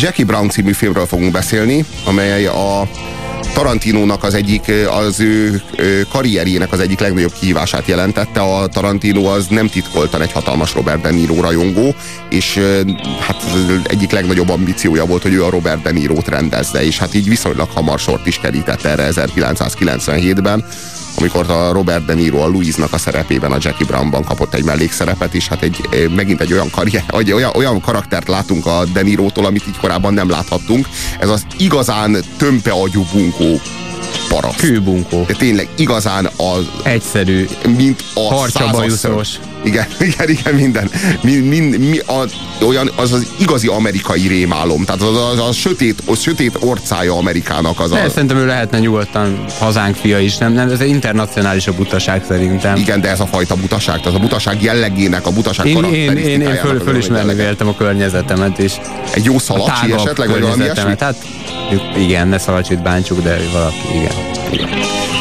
Jackie Brown című filmről fogunk beszélni, amely a Tarantinónak az egyik, az ő karrierjének az egyik legnagyobb kihívását jelentette. A Tarantino az nem titkoltan egy hatalmas Robert De Niro rajongó, és hát egyik legnagyobb ambíciója volt, hogy ő a Robert De Niro-t rendezze, és hát így viszonylag hamar sort is kerített erre 1997-ben amikor a Robert De Niro a Louise-nak a szerepében a Jackie Brownban kapott egy mellékszerepet, és hát egy, megint egy olyan, karrier, egy olyan, olyan karaktert látunk a De Niro-tól, amit így korábban nem láthattunk. Ez az igazán tömpe agyú bunkó paraszt. Kőbunkó. De tényleg igazán az... Egyszerű. Mint a Harcsabajuszos. Igen, igen, igen, minden. Mi, mi, mi, a, olyan, az az igazi amerikai rémálom. Tehát az az, az sötét, az sötét orcája Amerikának. Az a... Szerintem ő lehetne nyugodtan hazánk fia is. Nem, nem, ez egy internacionális a butaság szerintem. Igen, de ez a fajta butaság, tehát a butaság jellegének, a butaság Én, én, én, én föl, fölismerni véltem a környezetemet is. Egy jó szalacsi esetleg, vagy valami ilyesmi? Hát igen, ne szalacsit bántsuk, de valaki, igen. igen.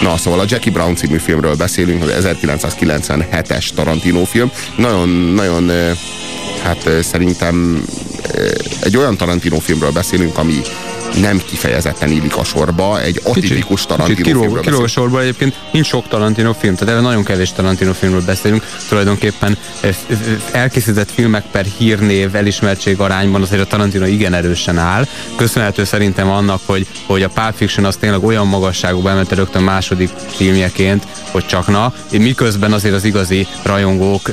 Na, szóval a Jackie Brown című filmről beszélünk, az 1997-es Tarantino film. Nagyon, nagyon, hát szerintem egy olyan Tarantino filmről beszélünk, ami nem kifejezetten illik a sorba, egy atipikus Tarantino kicsit kiró, filmről kiró a sorba egyébként. Nincs sok Tarantino film, tehát erre nagyon kevés Tarantino filmről beszélünk, tulajdonképpen elkészített filmek per hírnév, elismertség arányban azért a Tarantino igen erősen áll, köszönhető szerintem annak, hogy, hogy a Pulp Fiction az tényleg olyan magasságú emelte rögtön második filmjeként, hogy csak na, miközben azért az igazi rajongók,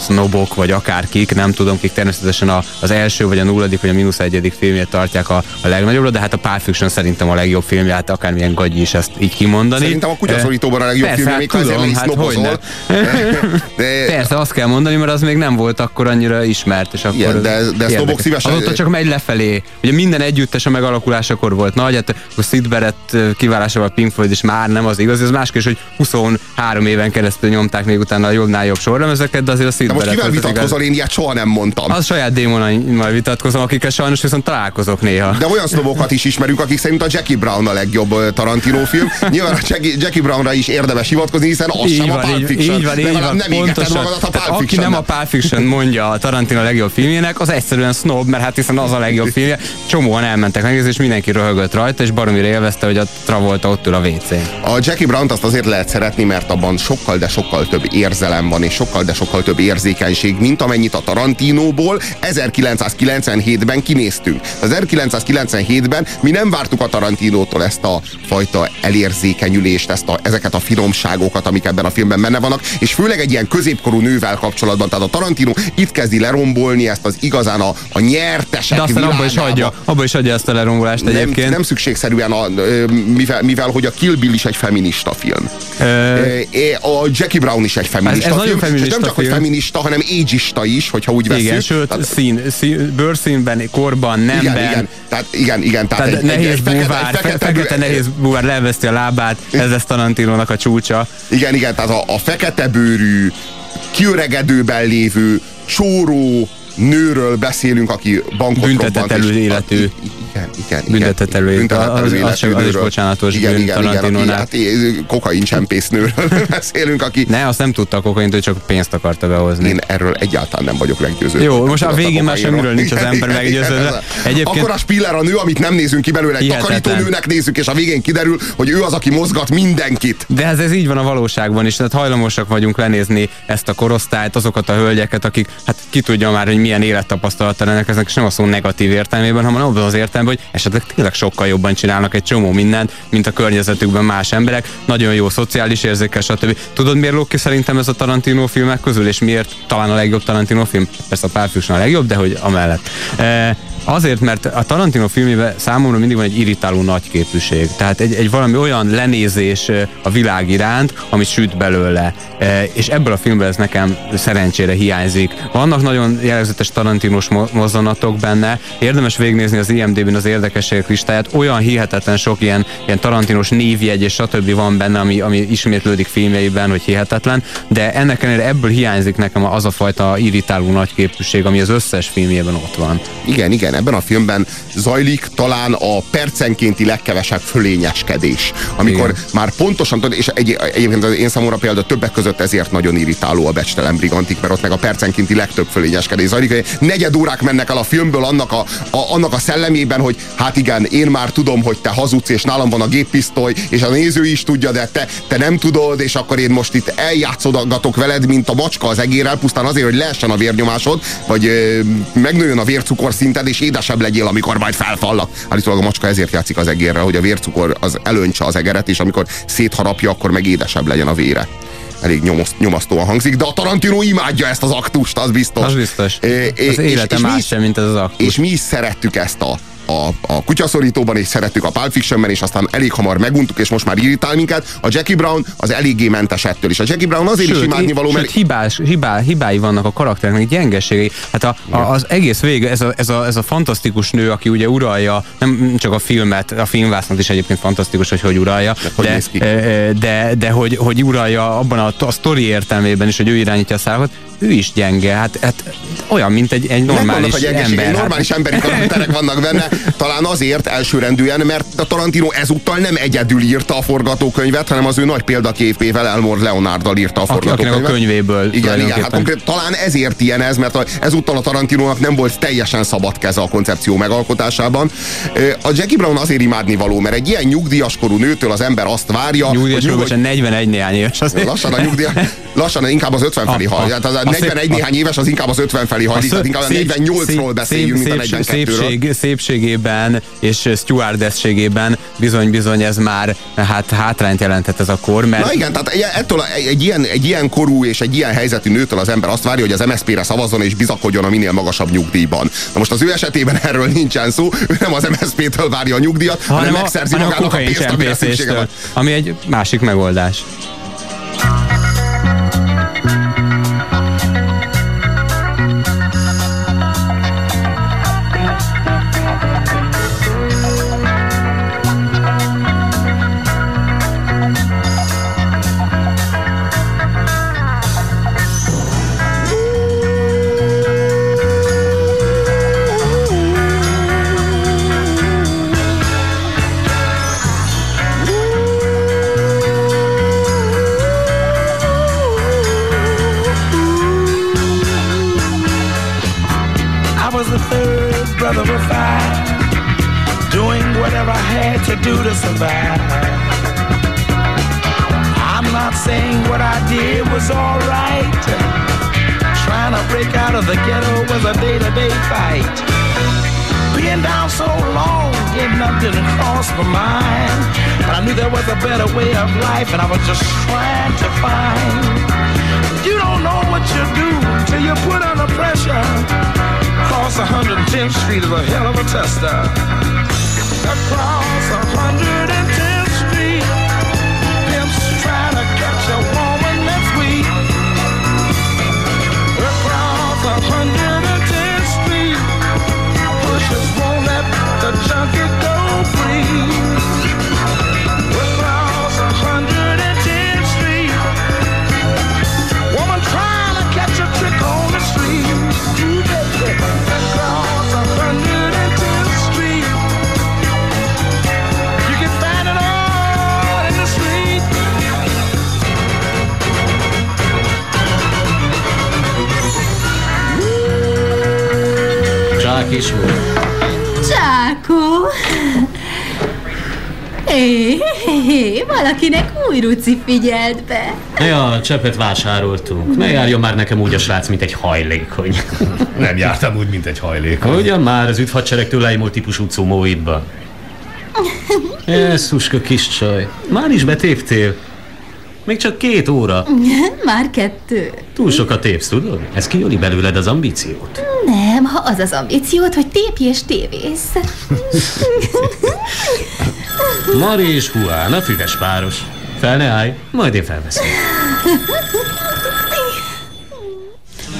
sznobok, vagy akárkik, nem tudom kik természetesen a, az első, vagy a nulladik, vagy a mínusz egyedik filmjét tartják a, a legnagyobbra, de hát a Pulp Fiction szerintem a legjobb filmje, hát akármilyen gagyi is ezt így kimondani. Szerintem a kutyaszorítóban a legjobb Persze, filmje, még hát tudom, hát hogy de... Persze, azt kell mondani, mert az még nem volt akkor annyira ismert, és akkor Igen, de, de sznobok szívesen... Azóta csak megy lefelé. Ugye minden együttes a megalakulásakor volt nagy, hát a Sid Barrett kiválásával a Pink Floyd is már nem az igaz, ez más is, hogy 23 éven keresztül nyomták még utána a jobbnál jobb sorlemezeket, de azért a Sid de most kivel vitatkozol, én ilyet soha nem mondtam. Az saját démonaimmal vitatkozom, akikkel sajnos viszont találkozok néha. De olyan szlobokat is ismerünk, akik szerint a Jackie Brown a legjobb Tarantino film. Nyilván a Jackie, Jackie Brownra is érdemes hivatkozni, hiszen az így sem van, a Pulp Fiction. Így van, így van, nem pontosan. A Pulp aki nem a Pulp Fiction mondja a Tarantino legjobb filmjének, az egyszerűen snob, mert hát hiszen az a legjobb filmje. Csomóan elmentek meg, és mindenki röhögött rajta, és baromira élvezte, hogy a Travolta ott ül a wc A Jackie Brown azt azért lehet szeretni, mert abban sokkal, de sokkal több érzelem van, és sokkal, de sokkal több érzékenység, mint amennyit a Tarantinóból 1997-ben kinéztünk. Az 1997-ben mi nem vártuk a Tarantinótól ezt a fajta elérzékenyülést, ezt a, ezeket a finomságokat, amik ebben a filmben benne vannak, és főleg egy ilyen középkorú nővel kapcsolatban, tehát a Tarantino itt kezdi lerombolni ezt az igazán a, a nyertesek De aztán abba is hagyja, abba is hagyja ezt a lerombolást nem, egyébként. Nem szükségszerűen, a, mivel, mivel hogy a Kill Bill is egy feminista film. A Jackie Brown is egy feminista ez, ez film, feminista és nem csak, film. hogy feminista, hanem ageista is, hogyha úgy veszünk. Igen, sőt, tehát, szín, szín, bőrszínben, korban, nemben. Igen, igen, tehát, igen, igen, tehát, tehát egy, nehéz egy, búvár, fekete, fekete, fekete nehéz búvár leveszti a lábát, ez lesz Tarantinónak a csúcsa. Igen, igen, tehát a, a fekete bőrű, kiöregedőben lévő, csóró nőről beszélünk, aki bankot Büntetett életű igen, igen. Büntetett előtt. Az, az, az, az is bocsánatos igen, bűn igen, igen, aki, hát, kokain csempésznőről beszélünk, aki... Ne, azt nem tudta a kokaint, hogy csak pénzt akarta behozni. Én erről egyáltalán nem vagyok meggyőződve. Jó, most a végén már semmiről nincs az ember meggyőződve. Egyébként... Akkor a Spiller a nő, amit nem nézünk ki belőle, egy takarítónőnek nézzük, és a végén kiderül, hogy ő az, aki mozgat mindenkit. De ez, ez így van a valóságban is, tehát hajlamosak vagyunk lenézni ezt a korosztályt, azokat a hölgyeket, akik, hát ki tudja már, hogy milyen élettapasztalata rendelkeznek, és nem a szó negatív értelmében, hanem abban az értelemben, hogy esetleg tényleg sokkal jobban csinálnak egy csomó mindent, mint a környezetükben más emberek. Nagyon jó szociális érzékes, stb. Tudod, miért lók szerintem ez a Tarantino filmek közül, és miért talán a legjobb Tarantino film? Persze a Pulp a legjobb, de hogy amellett. E, Azért, mert a Tarantino filmében számomra mindig van egy irritáló nagyképűség. Tehát egy, egy valami olyan lenézés a világ iránt, ami süt belőle. És ebből a filmben ez nekem szerencsére hiányzik. Vannak nagyon jellegzetes Tarantinos mozzanatok benne. Érdemes végignézni az IMDb-n az érdekességek listáját. Olyan hihetetlen sok ilyen, ilyen Tarantinos névjegy és stb. van benne, ami, ami ismétlődik filmjeiben, hogy hihetetlen. De ennek ellenére ebből hiányzik nekem az a fajta irritáló nagyképűség, ami az összes filmjében ott van. Igen, igen Igen, ebben a filmben zajlik talán a percenkénti legkevesebb fölényeskedés. Amikor Igen. már pontosan tudod, és egy, egyébként az én számomra például többek között ezért nagyon irritáló a becstelen brigantik, mert ott meg a percenkénti legtöbb fölényeskedés zajlik. Hogy negyed órák mennek el a filmből annak a, a, annak a szellemében, hogy hát igen, én már tudom, hogy te hazudsz, és nálam van a géppisztoly, és a néző is tudja, de te, te nem tudod, és akkor én most itt eljátszogatok veled, mint a macska az egérrel, pusztán azért, hogy leessen a vérnyomásod, vagy ö, megnőjön a vércukor szinted, és édesebb legyél, amikor majd felfallak. Állítólag a macska ezért játszik az egérrel, hogy a vércukor az előncse az egeret, és amikor szétharapja, akkor meg édesebb legyen a vére elég nyomoszt, nyomasztóan hangzik, de a Tarantino imádja ezt az aktust, az biztos. Az biztos. É, az élete más sem, mint ez az aktus. És mi is szerettük ezt a, a, a kutyaszorítóban, és szerettük a Pulp Fictionben, és aztán elég hamar meguntuk, és most már irritál minket. A Jackie Brown az eléggé mentes ettől, és a Jackie Brown azért sőt, is imádni való, mert... hibás, hibá, hibái vannak a karakternek, gyengeségei. Hát a, a, az egész vége, ez a, ez, a, ez a fantasztikus nő, aki ugye uralja, nem csak a filmet, a filmvásznat is egyébként fantasztikus, hogy hogy uralja, de, de, de, de hogy, hogy uralja abban a, a sztori értelmében is, hogy ő irányítja a szállakat, ő is gyenge, hát, hát olyan, mint egy, egy normális ember. Egy normális emberi karakterek vannak benne, talán azért elsőrendűen, mert a Tarantino ezúttal nem egyedül írta a forgatókönyvet, hanem az ő nagy példaképével Elmore Leonarddal írta a forgatókönyvet. Akinek a könyvéből. Igen, igen, hát konkrét, talán ezért ilyen ez, mert a, ezúttal a Tarantinónak nem volt teljesen szabad keze a koncepció megalkotásában. A Jackie Brown azért imádni való, mert egy ilyen nyugdíjas korú nőtől az ember azt várja, nyugdíjas hogy nyugdíjas, 41 néhány éves azért. Lassan a nyugdíjas, lassan inkább az 50 felé hal. Tehát az 41 szép, néhány éves az inkább az 50 felé hajlik, inkább a 48-ról beszéljünk, mint a 42-ről. Szépség, szépségében és stewardességében bizony-bizony ez már hát hátrányt jelentett ez a kor. Mert... Na igen, tehát ettől egy, ilyen, egy ilyen korú és egy ilyen helyzetű nőtől az ember azt várja, hogy az MSZP-re szavazzon és bizakodjon a minél magasabb nyugdíjban. Na most az ő esetében erről nincsen szó, ő nem az MSZP-től várja a nyugdíjat, hanem, hanem megszerzi hanem magának a, a pénzt, amire szüksége van. Ami egy másik megoldás. there was a better way of life, and I was just trying to find. You don't know what you do till you put under pressure. Across 110th Street is a hell of a tester. Across 110th Street, pimps trying to catch a woman that's weak. Across 110th Street, pushers won't let the junkie go free. Volt. Csákó! Hé, hé, hé, valakinek új ruci figyelt be. Ja, csepet vásároltunk. Ne járjon már nekem úgy a srác, mint egy hajlékony. Nem jártam úgy, mint egy hajlékony. Ugyan már az üdvadseregtől leimult típusú cumóidban. Jesszuska kis csaj, már is betéptél. Még csak két óra. Már kettő. Túl sokat tépsz, tudod? Ez kijöli belőled az ambíciót. Nem, ha az az ambíciót, hogy tépj és tévész. Mari és Juan, a füves páros. Fel ne állj, majd én felveszem.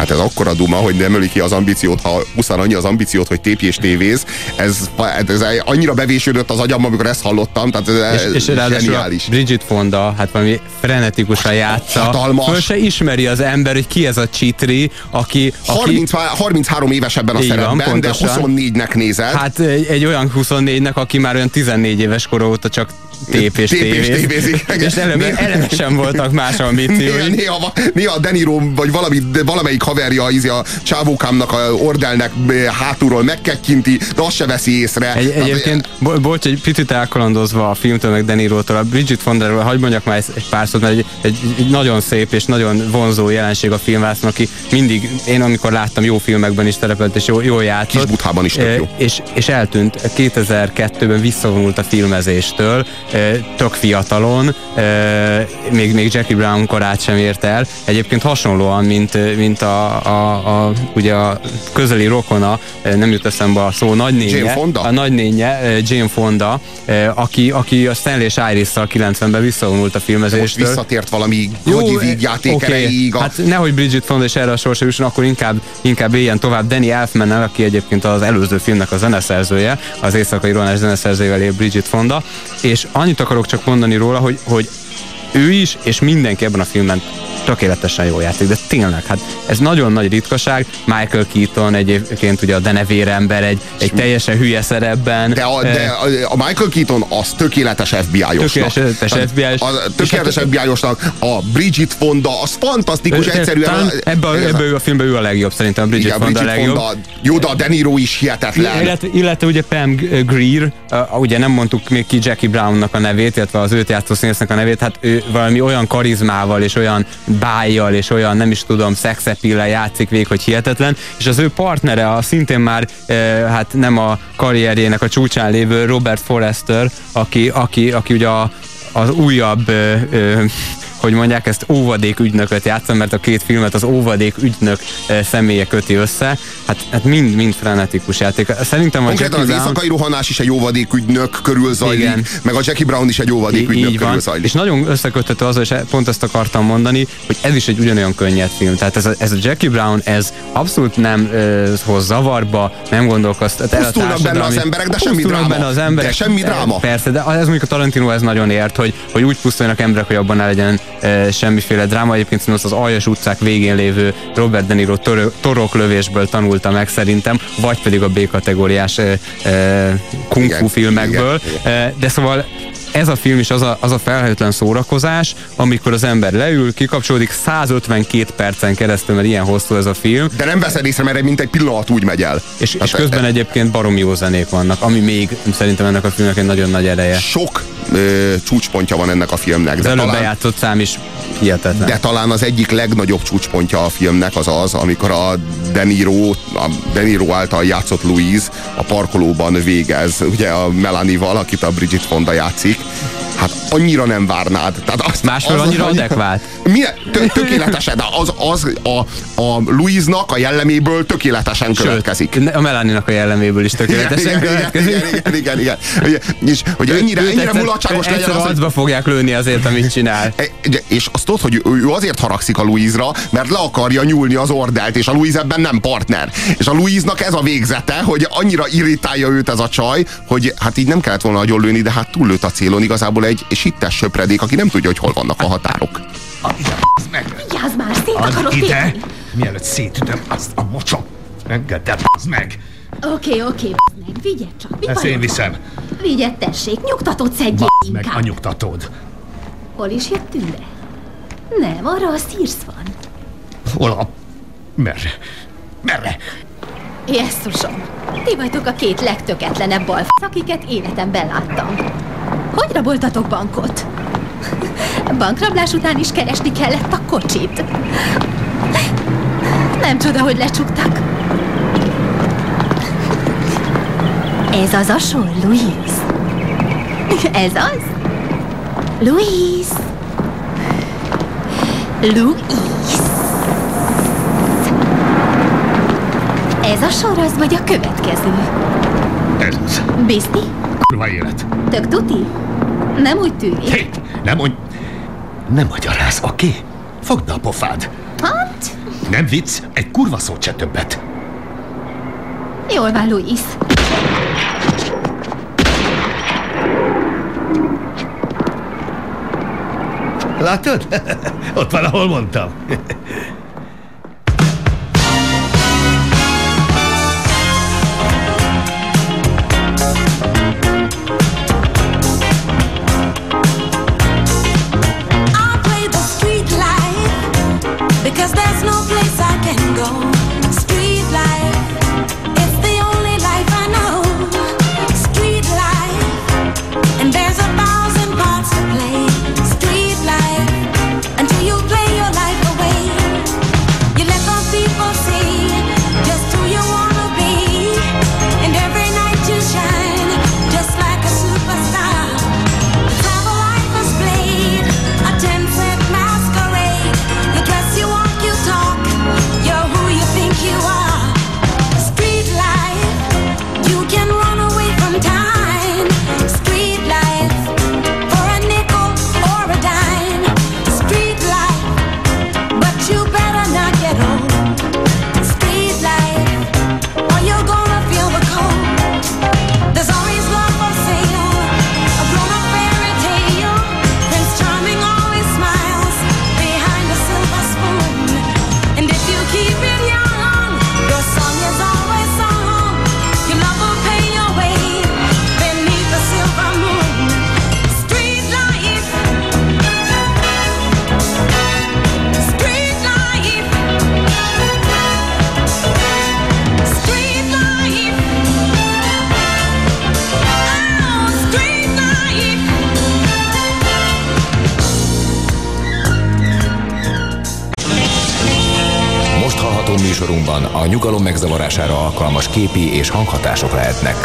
Hát ez akkora duma, hogy nem öli ki az ambíciót, ha 20 annyi az ambíciót, hogy tépi és tévéz. Ez, ez annyira bevésődött az agyam, amikor ezt hallottam, tehát ez és, és zseniális. Bridget Fonda, hát valami frenetikusan játsza. Hatalmas. Föl se ismeri az ember, hogy ki ez a csitri, aki... aki 30, 33 éves ebben a Így van, szerepben, de pontosan. 24-nek nézett. Hát egy, egy olyan 24-nek, aki már olyan 14 éves kor óta csak tép és Tép és tévéz. tévézik. És eleve, Néha- eleve sem voltak más Néha, ambíciói. néha, néha a Deniro, vagy valami, valamelyik haverja izé a csávókámnak, a ordelnek eh, hátulról megkekkinti, de azt se veszi észre. Egy, egyébként, bo- bocs, egy picit elkalandozva a filmtől, meg Denirótól, a Bridget Fondáról, hagyd mondjak már egy pár szót, mert egy, egy, egy, nagyon szép és nagyon vonzó jelenség a filmvászon, aki mindig, én amikor láttam jó filmekben is szerepelt, és jó, jól játszott. Kis Buthában is tök Eh, jó. És, és eltűnt, 2002-ben visszavonult a filmezéstől, eh, tök fiatalon, még, még Jackie Brown korát sem ért el. Egyébként hasonlóan, mint, mint a, a, a, ugye a közeli rokona, nem jut eszembe a szó, nagynénye. Jane Fonda? A nagynénye, Jane Fonda, aki, aki a Stanley és Iris-szal 90-ben visszavonult a Most filmezéstől. visszatért valami gagyi vígjáték oké. erejéig. a- Hát nehogy Bridget Fonda és erre a sorsa jusson, akkor inkább, inkább éljen tovább Danny elfman aki egyébként az előző filmnek a zeneszerzője, az éjszakai ronás zeneszerzőjével él Bridget Fonda, és annyit akarok csak mondani róla, hogy, hogy ő is, és mindenki ebben a filmben tökéletesen jól játszik, de tényleg, hát ez nagyon nagy ritkaság. Michael Keaton egyébként ugye a denevér ember egy, egy teljesen hülye szerepben. De a, Eh, de a- a Michael Keaton az tökéletes FBI-osnak. Tökéletes FBI-os. A tökéletes hát- FBI-osnak. A Bridget Fonda, az fantasztikus, Ö, egyszerűen. talán Ebbe, a- ebbe a filmben ő a legjobb, szerintem Bridget Igen, Fonda a Bridget legjobb. Fonda. Jó, de a De Niro is hihetetlen. Illetve, illetve ugye Pam Greer, ugye nem mondtuk még ki Jackie Brownnak a nevét, illetve az őt játszó színésznek a nevét, hát ő valami olyan karizmával és olyan bájjal és olyan nem is tudom szexepillel játszik végig, hogy hihetetlen, és az ő partnere a szintén már uh, hát nem a karrierjének a csúcsán lévő Robert Forrester, aki, aki, aki ugye a, az újabb ö, ö, hogy mondják, ezt óvadék ügynököt játszom, mert a két filmet az óvadék ügynök ö, személye köti össze. Hát, hát mind, mind frenetikus játék. Szerintem a Konkrétan Jackie az Brown... éjszakai rohanás is egy jóvadékügynök körül zajlik, Igen. meg a Jackie Brown is egy jóvadékügynök így körül van. zajlik. És nagyon összeköthető az, és pont ezt akartam mondani, hogy ez is egy ugyanolyan könnyed film. Tehát ez a, ez a Jackie Brown, ez abszolút nem ö, hoz zavarba, nem gondolkoztat el Pusztulnak benne az emberek, de semmi dráma. benne az emberek. De semmi dráma. Persze, de ez mondjuk a Tarantino ez nagyon ért, hogy, hogy úgy pusztuljanak emberek, hogy abban ne legyen e, semmiféle dráma. Egyébként szerintem az Aljas utcák végén lévő Robert De Niro tor- toroklövésből tanulta meg szerintem, vagy pedig a B-kategóriás e, e, kung fu Igen, filmekből. igen, E, de szóval ez a film is az a, az a felhőtlen szórakozás, amikor az ember leül, kikapcsolódik 152 percen keresztül, mert ilyen hosszú ez a film, De nem veszed észre, mert mint egy pillanat úgy megy el. és, és Tehát, közben egyébként barom jó zenék vannak, ami még szerintem ennek a filmnek egy nagyon nagy ereje. Sok ö, csúcspontja van ennek a filmnek. Az De előbb talán, bejátszott szám is hihetetlen. de talán az egyik legnagyobb csúcspontja a filmnek az az, amikor a De Niro, a De Niro által játszott Louise a parkolóban végez, ugye a Melanie-val, akit a Bridget Fonda játszik. Hát annyira nem várnád. Tehát azt, Másfél annyira adekvát? Milyen, tö, tökéletesen, de az, az a, a Louise-nak a jelleméből tökéletesen következik. Sőt, a Melaninak a jelleméből is tökéletesen igen, igen, következik. igen, igen, igen, igen. És hogy ennyire, ennyire mulatságos legyen az, hogy fogják lőni azért, amit csinál. E- És azt tudod, hogy ő ő azért haragszik a Louise-ra, mert le akarja nyúlni az ordelt, és a Louise ebben nem partner. És a Louise-nak ez a végzete, hogy annyira irritálja őt ez a csaj, hogy hát így nem kellett volna nagyon lőni, de hát túllőtt a célon igazából egy sittes söpredék, aki nem tudja, hogy hol vannak a határok. Vigyázz már, szét Add akarok ide, tépni. mielőtt szétütöm azt a mocsom. Engedd el, meg! Oké, oké, b***d meg, vigyed csak. Vigy Ezt én viszem. Vigyed, tessék, nyugtatót szedjél Bazd meg a inkább. nyugtatód. Hol is jött tűnre? Nem, arra a szírsz van. Hol a... Merre? Merre? Jesszusom, ti vagytok a két legtöketlenebb balfasz, akiket életemben láttam. Hogy raboltatok bankot? Bankrablás után is keresni kellett a kocsit. Nem csoda, hogy lecsuktak. Ez az a sor, Louise. Ez az? Louise. Louise. Ez a sor az vagy a következő? Ez az. Kurva élet. Tök tuti? Nem úgy tűnik. Hé, nem mondj... Nem magyaráz, oké? Fogd be a pofád. Hát, Nem vicc, egy kurva szót se többet. Jól van, Louis. Látod? Ott valahol mondtam. Hallható műsorunkban a nyugalom megzavarására alkalmas képi és hanghatások lehetnek.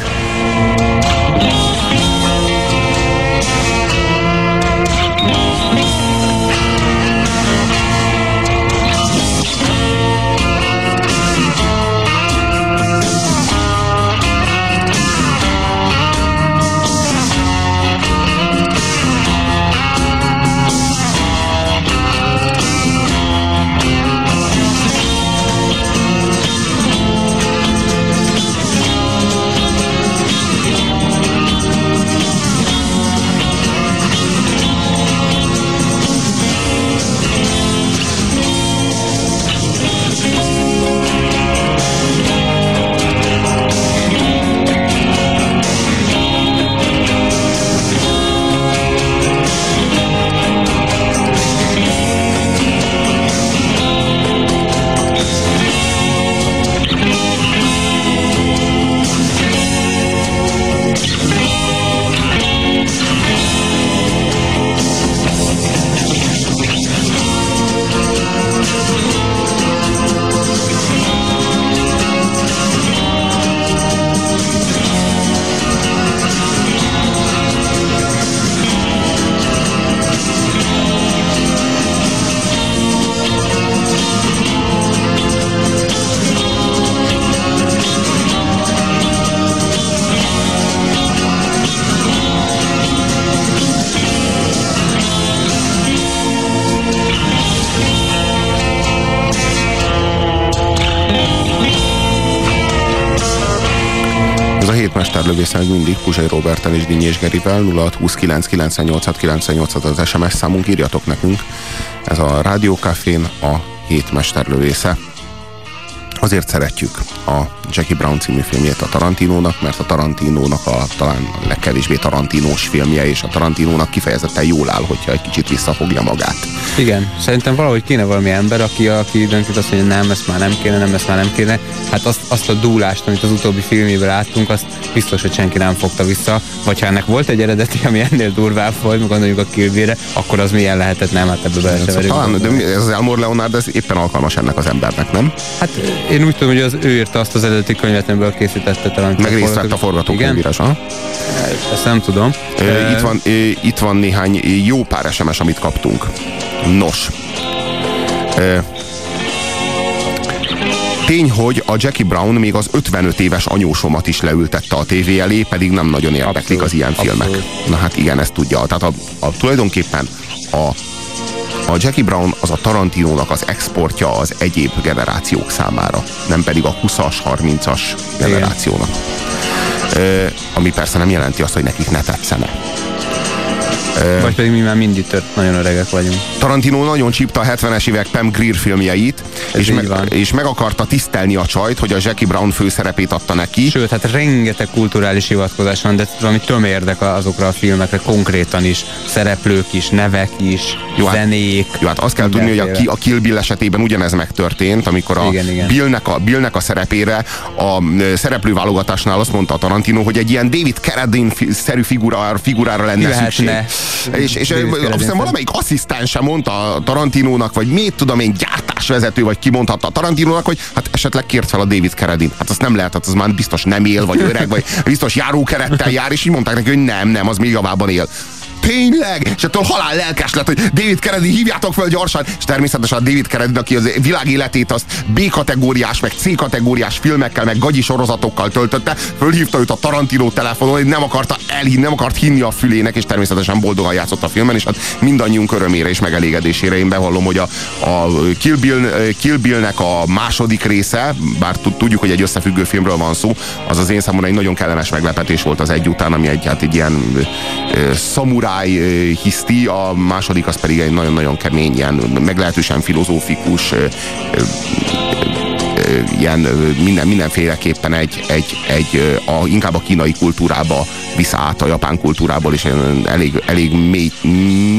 Hétmesterlövész meg mindig Puzsai Robertel és Dinnyés Gerivel 0629 986 986 az SMS számunk, írjatok nekünk. Ez a Rádiókafén a hétmesterlövésze. Azért szeretjük a Jackie Brown című filmjét a Tarantinónak, mert a Tarantinónak a talán a legkevésbé tarantinós filmje, és a Tarantinónak kifejezetten jól áll, hogyha egy kicsit visszafogja magát. Igen, szerintem valahogy kéne valami ember, aki, aki döntött azt mondja, nem, ezt már nem kéne, nem, ezt már nem kéne. Hát azt, azt a dúlást, amit az utóbbi filmében láttunk, azt biztos, hogy senki nem fogta vissza. Vagy ha ennek volt egy eredeti, ami ennél durvább volt, gondoljuk a Kilbére, akkor az milyen lehetett, nem, hát ebbe bele Szóval talán, de ez az Elmore Leonard, ez éppen alkalmas ennek az embernek, nem? Hát én úgy tudom, hogy az ő írta azt az eredeti könyvet, amiből készítette talán. Meg részt vett a forgatókönyvírás. Igen, ezt nem tudom. Ö, Itt van, ö, itt van néhány jó pár SMS, amit kaptunk. Nos. Ö, Tény, hogy a Jackie Brown még az 55 éves anyósomat is leültette a tévé elé, pedig nem nagyon érdeklik Abszolút, az ilyen filmek. abszolút. Na hát igen, ezt tudja. Tehát a, a, tulajdonképpen a a Jackie Brown az a Tarantinónak az exportja az egyéb generációk számára, nem pedig a 20-as, 30-as generációnak. Ö, ami persze nem jelenti azt, hogy nekik ne tetszene. Vagy pedig mi már mindig tört, nagyon öregek vagyunk. Tarantino nagyon csípta a 70-es évek Pam Grier filmjeit, és van. és meg akarta tisztelni a csajt, hogy a Jackie Brown főszerepét adta neki. Sőt, hát rengeteg kulturális hivatkozás van, de valami tömérdek azokra a filmekre, konkrétan is. Szereplők is, nevek is, Jó, hát- zenék. Jó, hát azt kell tudni, hogy a. Ki- a Kill Bill esetében ugyanez megtörtént, amikor a Igen, igen. Billnek, a, Billnek a szerepére a szereplőválogatásnál azt mondta a Tarantino, hogy egy ilyen David Carradine-szerű figurára, figurára lenne Jöhetne. szükség. És, és azt hiszem valamelyik asszisztense mondta a Tarantinónak, vagy mit tudom én, gyártásvezető, vagy kimondhatta a Tarantinónak, hogy hát esetleg kért fel a David Carradine. Hát azt nem lehet, hát az már biztos nem él, vagy öreg, vagy biztos járókerettel jár, és így mondták neki, hogy nem, nem, az még javában él tényleg, és ettől halál lelkes lett, hogy David Kennedy hívjátok fel gyorsan, és természetesen a David Kennedy, aki az világéletét azt B-kategóriás, meg C-kategóriás filmekkel, meg gagyi sorozatokkal töltötte, fölhívta őt a Tarantino telefonon, hogy nem akarta elhinni, nem akart hinni a fülének, és természetesen boldogan játszott a filmen, és hát mindannyiunk örömére és megelégedésére. Én bevallom, hogy a, a Kill, Bill, Kill Billnek a második része, bár tud- tudjuk, hogy egy összefüggő filmről van szó, az az én számomra egy nagyon kellemes meglepetés volt az egy után, ami egy, hát egy ilyen ö, ö, hiszti, a második az pedig egy nagyon-nagyon kemény, ilyen meglehetősen filozófikus, ilyen minden, mindenféleképpen egy, egy, egy a, inkább a kínai kultúrába vissza át a japán kultúrából, és elég, elég mély,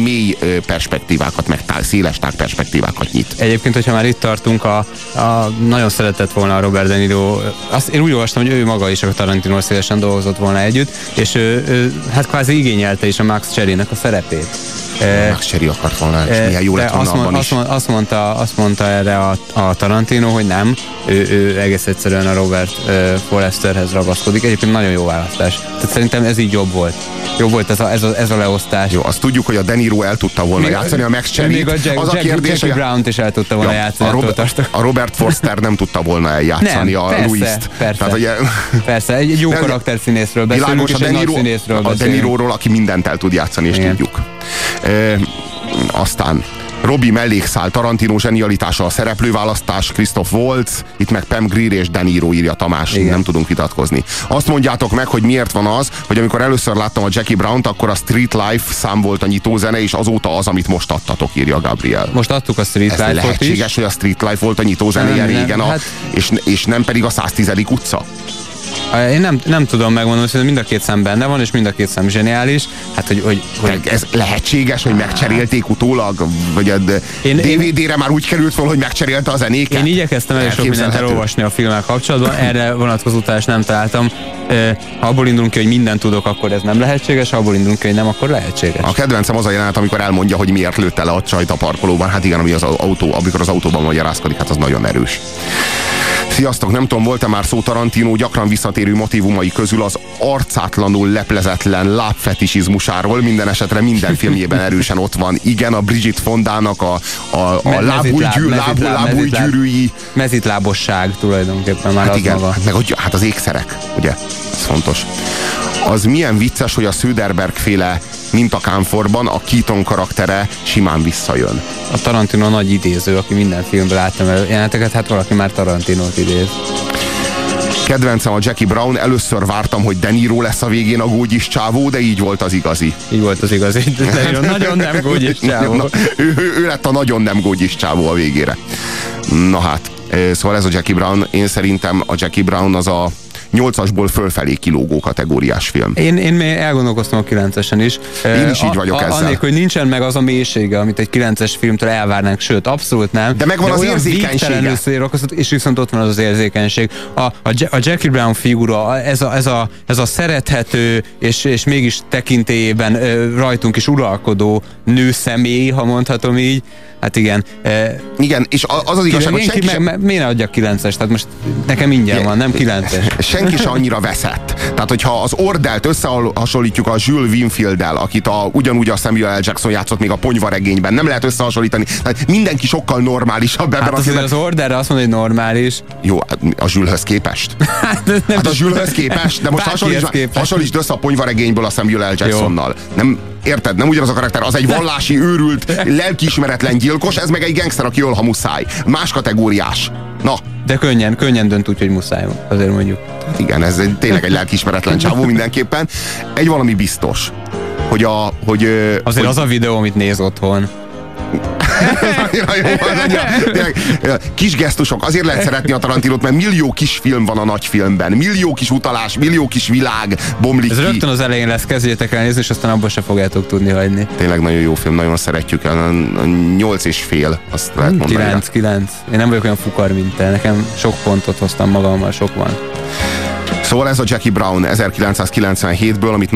mély perspektívákat, meg tá, széles tág perspektívákat nyit. Egyébként, hogyha már itt tartunk, a, a, nagyon szeretett volna a Robert De Niro. Azt, én úgy olvastam, hogy ő maga is a Tarantino szélesen dolgozott volna együtt, és ő, ő hát kvázi igényelte is a Max Cherry-nek a szerepét. E, Max Cherry akart volna, és e, milyen jó lett volna azt, mond, abban azt, is. mond, azt, mondta, azt mondta erre a, a Tarantino, hogy nem, ő, ő egész egyszerűen a Robert uh, Forresterhez ragaszkodik. Egyébként nagyon jó választás. Tehát szerintem ez így jobb volt. Jobb volt ez a, ez a, ez a leosztás. Jó, azt tudjuk, hogy a De Niro el tudta volna játszani a Max cherry Még a Jack, Az a kérdés, Jackie hogy a, Brown-t is el tudta volna Ja, játszani. a, tartok. a Robert Forster nem tudta volna eljátszani Nem, a persze, Louis-t. persze. Tehát, ugye, Persze, egy, jó karakterszínészről beszélünk, és a egy De nagy Niro, színészről a beszélünk. Niroról, aki mindent el tud játszani, és Igen. tudjuk. E, aztán Robi mellékszál, Tarantino zsenialitása a szereplőválasztás, Christoph Waltz, itt meg Pam Grier és De Niro írja Tamás, Igen. nem tudunk vitatkozni. Azt mondjátok meg, hogy miért van az, hogy amikor először láttam a Jackie Brown-t, akkor a Street Life szám volt a nyitózene, és azóta az, amit most adtatok, írja Gabriel. Most adtuk a Street Ez Life-ot is. lehetséges, hogy a Street Life volt a nyitózenéje Nem, nem, régen, a, hát- és, és nem pedig a 110. utca? Én nem, nem tudom megmondani, hogy mind a két szem benne van, és mind a két szem zseniális. Hát, hogy, hogy, hogy ez lehetséges, hogy megcserélték utólag? Vagy a DVD-re már úgy került fel, hogy megcserélte a zenéket? Én igyekeztem elég sok mindent elolvasni a filmmel kapcsolatban, erre vonatkozó utalást nem találtam. Ha abból indulunk ki, hogy mindent tudok, akkor ez nem lehetséges, ha abból indulunk ki, hogy nem, akkor lehetséges. A kedvencem az a jelenet, amikor elmondja, hogy miért lőtte le a csajt a parkolóban. Hát igen, ami az autó, amikor az autóban magyarázkodik, hát az nagyon erős. Sziasztok, nem tudom, volt-e már szó Tarantino gyakran visszatérő motivumai közül az arcátlanul leplezetlen lábfetisizmusáról, minden esetre minden filmjében erősen ott van. Igen, a Bridget Fondának a, a, a Me- lábújgyű, mezitláb, lábú, mezitláb, lábújgyűrűi, Mezitlábosság tulajdonképpen már Hát az igen, maga. hát meg hogy, hát az ékszerek, ugye? Ez fontos. Az milyen vicces, hogy a Söderberg féle mint a Kánforban a Keaton karaktere simán visszajön. A Tarantino nagy idéző, aki minden filmben láttam el jeleneteket, hát valaki már Tarantinót idéz. Kedvencem a Jackie Brown, először vártam, hogy De Niro lesz a végén a gógyis csávó, de így volt az igazi. Így volt az igazi. Nagyon, nagyon nem gógyis csávó. Na, ő, ő, ő lett a nagyon nem gógyis csávó a végére. Na hát, eh, szóval ez a Jackie Brown, én szerintem a Jackie Brown az a nyolcasból fölfelé kilógó kategóriás film. Én, én még elgondolkoztam a 9-esen is. Én is így A- vagyok a, ezzel. Annélkül, hogy nincsen meg az a mélysége, amit egy 9-es filmtől elvárnánk, sőt, abszolút nem. De megvan az érzékenysége. végtelenül szórakoztat, és viszont ott van az az érzékenység. A, a, a Jackie Brown figura, ez a, ez a, ez a szerethető, és, és mégis tekintélyében rajtunk is uralkodó nő személy, ha mondhatom így. Hát igen. E, Igen, és az az igazság, hogy senki sem, meg, miért adjak 9-es? Tehát most nekem ingyen van, nem 9-es. senki se annyira veszett. Tehát, hogyha az Ordelt összehasonlítjuk a Jules Winfield-del, akit a, ugyanúgy a Samuel L. Jackson játszott még a ponyvaregényben, nem lehet összehasonlítani. Tehát mindenki sokkal normálisabb ebben Hát a azért filmben. az orderre azt mondja, hogy normális. Jó, a Juleshöz képest. Hát, Hát a Juleshöz képest, de most hasonlítsd, képest. hasonlítsd össze a ponyvaregényből a Samuel L. Jacksonnal. Nem, Érted? Nem ugyanaz a karakter, az egy vallási, őrült, lelkiismeretlen gyilkos, ez meg egy gangster, aki öl, ha muszáj. Más kategóriás. Na, De könnyen, könnyen dönt úgy, hogy muszáj, azért mondjuk. hát igen, ez egy, tényleg egy lelkiismeretlen csávó mindenképpen. Egy valami biztos, hogy a, hogy, Azért hogy, az a videó, amit néz otthon. Ja, jó, az annyira, tényleg, kis gesztusok, azért lehet szeretni a Tarantinot, mert millió kis film van a nagy filmben, millió kis utalás, millió kis világ bomlik Ez ki. rögtön az elején lesz, kezdjétek el nézni, és aztán abban se fogjátok tudni hagyni. Tényleg nagyon jó film, nagyon szeretjük. A nyolc és fél, azt lehet mondani. 9, 9. Én nem vagyok olyan fukar, mint te. Nekem sok pontot hoztam magammal, sok van. Szóval ez a Jackie Brown 1997-ből, amit